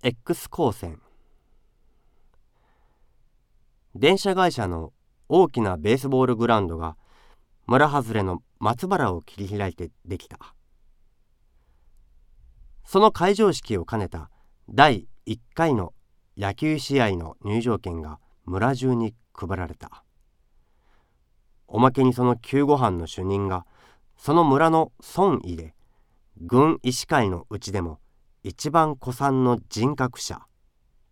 X 光線。電車会社の大きなベースボールグラウンドが村外れの松原を切り開いてできた。その開場式を兼ねた第1回の野球試合の入場券が村中に配られた。おまけにその救護班の主任がその村の孫医で軍医師会のうちでも一番古参の人格者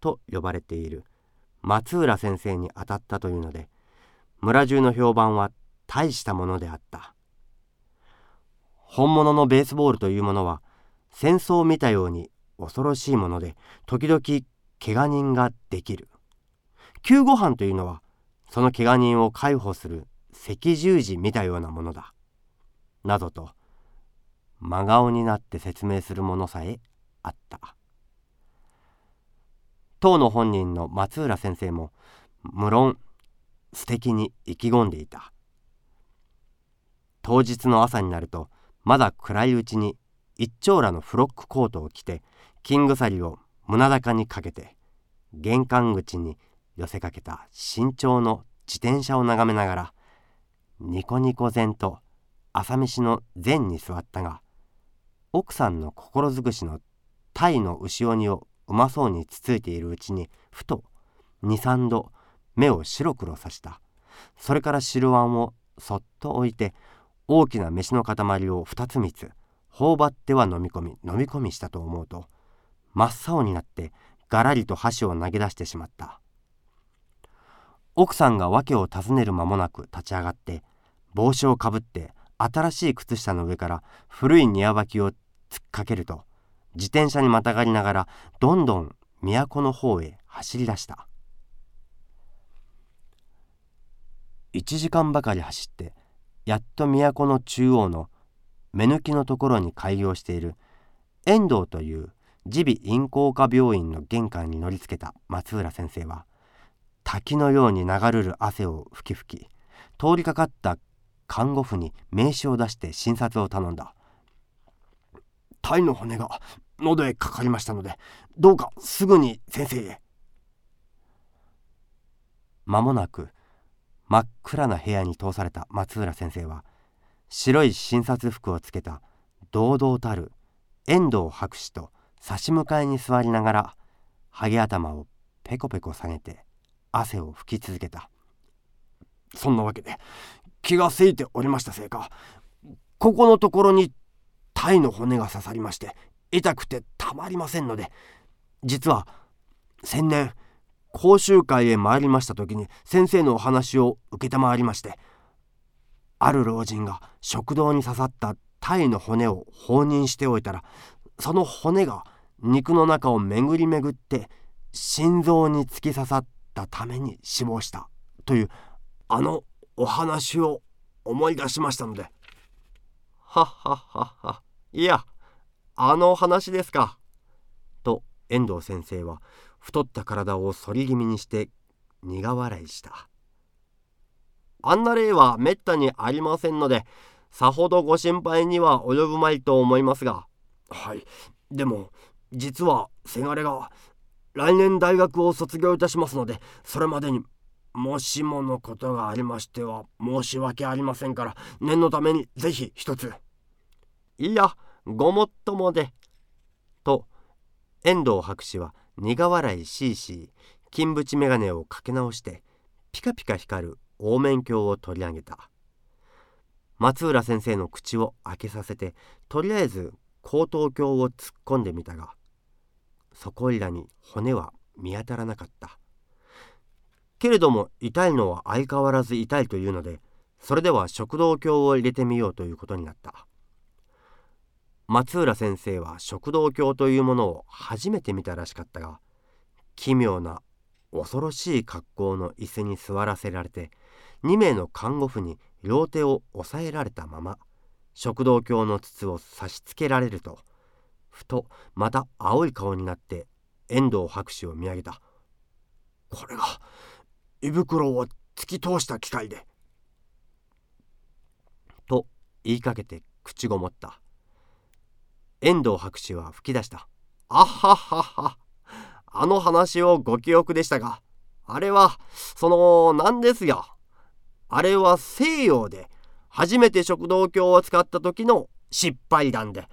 と呼ばれている松浦先生に当たったというので村中の評判は大したものであった。本物のベースボールというものは戦争を見たように恐ろしいもので時々怪我人ができる。救護班というのはその怪我人を介抱する赤十字見たようなものだ。などと真顔になって説明するものさえあった。当の本人の松浦先生も無論素敵に意気込んでいた。当日の朝になるとまだ暗いうちに一丁羅のフロックコートを着て金鎖を胸高にかけて玄関口に寄せかけた身長の自転車を眺めながらニコニコ前と朝飯の前に座ったが奥さんの心尽くしの鯛の牛鬼をうまそうにつついているうちにふと23度目を白黒さした。それから白あんをそっと置いて大きな飯の塊を2つ3つ頬張っては飲み込み飲み込みしたと思うと真っ青になってがらりと箸を投げ出してしまった。奥さんが訳を尋ねる間もなく立ち上がって帽子をかぶって新しい靴下の上から古い庭履きを突っかけると自転車にまたがりながらどんどん都の方へ走り出した。1時間ばかり走ってやっと都の中央の目抜きのところに開業している遠藤という耳鼻咽喉科病院の玄関に乗りつけた松浦先生は滝のように流れる汗を吹き吹き通りかかった看護婦に名刺を出して診察を頼んだ。体の骨が喉へかかりましたのでどうかすぐに先生へ。間もなく真っ暗な部屋に通された松浦先生は白い診察服をつけた堂々たる遠藤博士と差し向かいに座りながらハゲ頭をペコペコ下げて汗を拭き続けた。そんなわけで気がせいておりましたせいかここのところに鯛の骨が刺さりまして痛くてたまりませんので実は先年講習会へ参りました時に先生のお話を承りましてある老人が食道に刺さった鯛の骨を放任しておいたらその骨が肉の中を巡り巡って心臓に突き刺さったために死亡したというあのお話を思い出しましたので。はっはっはっは。いや、あの話ですか。と遠藤先生は太った体を反り気味にして苦笑いした。あんな例はめったにありませんので、さほどご心配には及ぶまいと思いますが。はい。でも、実はせがれが来年大学を卒業いたしますので、それまでにもしものことがありましては申し訳ありませんから念のためにぜひ一ついやごもっともでと遠藤博士は苦笑いしいし金縁眼鏡をかけ直してピカピカ光る大面鏡を取り上げた。松浦先生の口を開けさせてとりあえず後頭鏡を突っ込んでみたがそこいらに骨は見当たらなかった。けれども痛いのは相変わらず痛いというのでそれでは食道鏡を入れてみようということになった。松浦先生は食道鏡というものを初めて見たらしかったが奇妙な恐ろしい格好の椅子に座らせられて2名の看護婦に両手を押さえられたまま食道鏡の筒を差し付けられるとふとまた青い顔になって遠藤博士を見上げたこれが胃袋を突き通した機械で。と言いかけて口ごもった。遠藤博士は吹き出した。あははは。あの話をご記憶でしたがあれはその何ですよあれは西洋で初めて食道鏡を使った時の失敗談で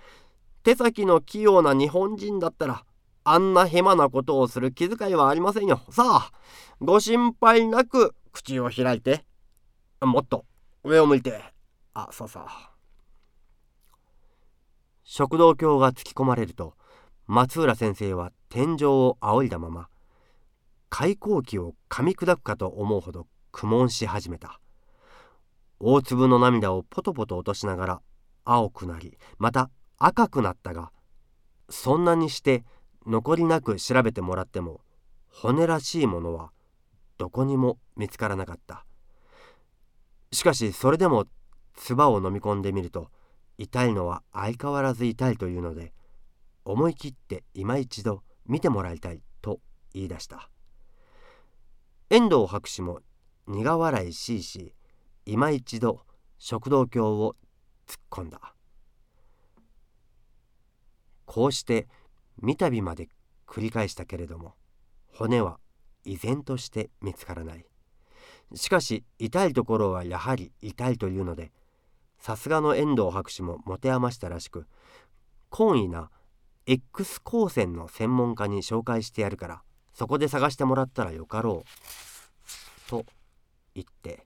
手先の器用な日本人だったらあんなヘマなことをする気遣いはありませんよさあご心配なく口を開いてもっと上を向いてあそうそう食道鏡が突き込まれると松浦先生は天井を仰いだまま開口器を噛み砕くかと思うほど苦悶し始めた。大粒の涙をポトポト落としながら青くなりまた赤くなったがそんなにして残りなく調べてもらっても骨らしいものはどこにも見つからなかった。しかしそれでも唾を飲み込んでみると痛いのは相変わらず痛いというので思い切って今一度見てもらいたいと言い出した。遠藤博士も苦笑いしいし今一度食道鏡を突っ込んだ。こうして三度まで繰り返したけれども骨は依然として見つからない。しかし痛いところはやはり痛いというのでさすがの遠藤博士も持て余したらしく懇意な X 光線の専門家に紹介してやるからそこで探してもらったらよかろうと言って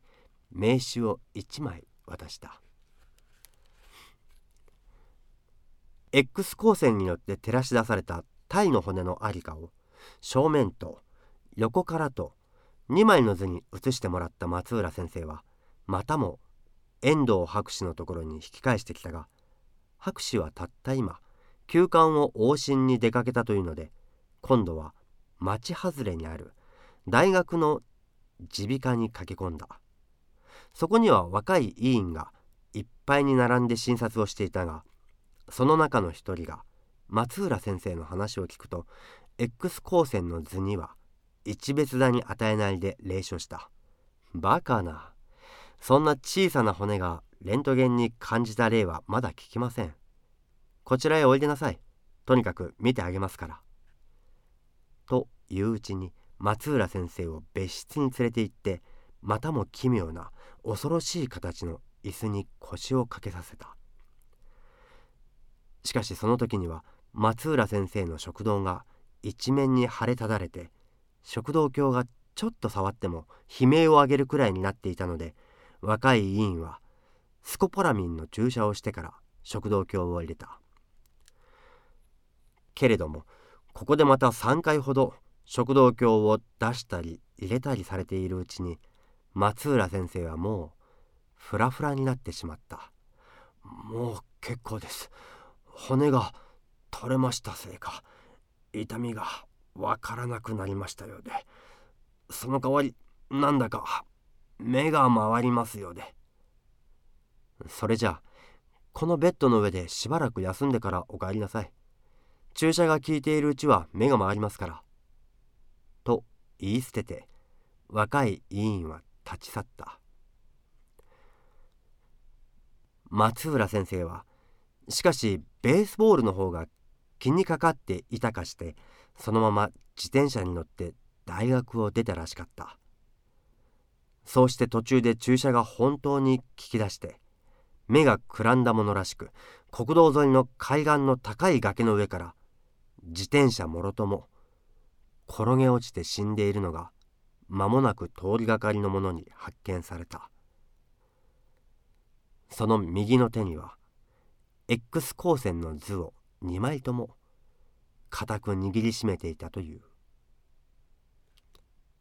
名刺を1枚渡した。X 光線によって照らし出された鯛の骨のありかを正面と横からと2枚の図に写してもらった松浦先生はまたも遠藤博士のところに引き返してきたが博士はたった今休館を往診に出かけたというので今度は町外れにある大学の耳鼻科に駆け込んだ。そこには若い委員がいっぱいに並んで診察をしていたがその中の一人が松浦先生の話を聞くと X 光線の図には一別座に与えないで霊書した。バカな。そんな小さな骨がレントゲンに感じた例はまだ聞きません。こちらへおいでなさい。とにかく見てあげますから。といううちに松浦先生を別室に連れて行ってまたも奇妙な恐ろしい形の椅子に腰を掛けさせた。しかしその時には松浦先生の食道が一面に腫れただれて食道鏡がちょっと触っても悲鳴を上げるくらいになっていたので若い委員はスコポラミンの注射をしてから食道鏡を入れた。けれどもここでまた3回ほど食道鏡を出したり入れたりされているうちに松浦先生はもうフラフラになってしまった。もう結構です。骨が取れましたせいか。痛みがわからなくなりましたようで。その代わりなんだか目が回りますようで。それじゃあこのベッドの上でしばらく休んでからお帰りなさい。注射が効いているうちは目が回りますから。と言い捨てて若い委員は立ち去った。松浦先生はしかしベースボールの方が気にかかっていたかしてそのまま自転車に乗って大学を出たらしかった。そうして途中で注射が本当に効き出して目がくらんだものらしく国道沿いの海岸の高い崖の上から自転車もろとも転げ落ちて死んでいるのが間もなく通りがかりの者に発見された。その右の手には X 光線の図を2枚とも固く握りしめていたという。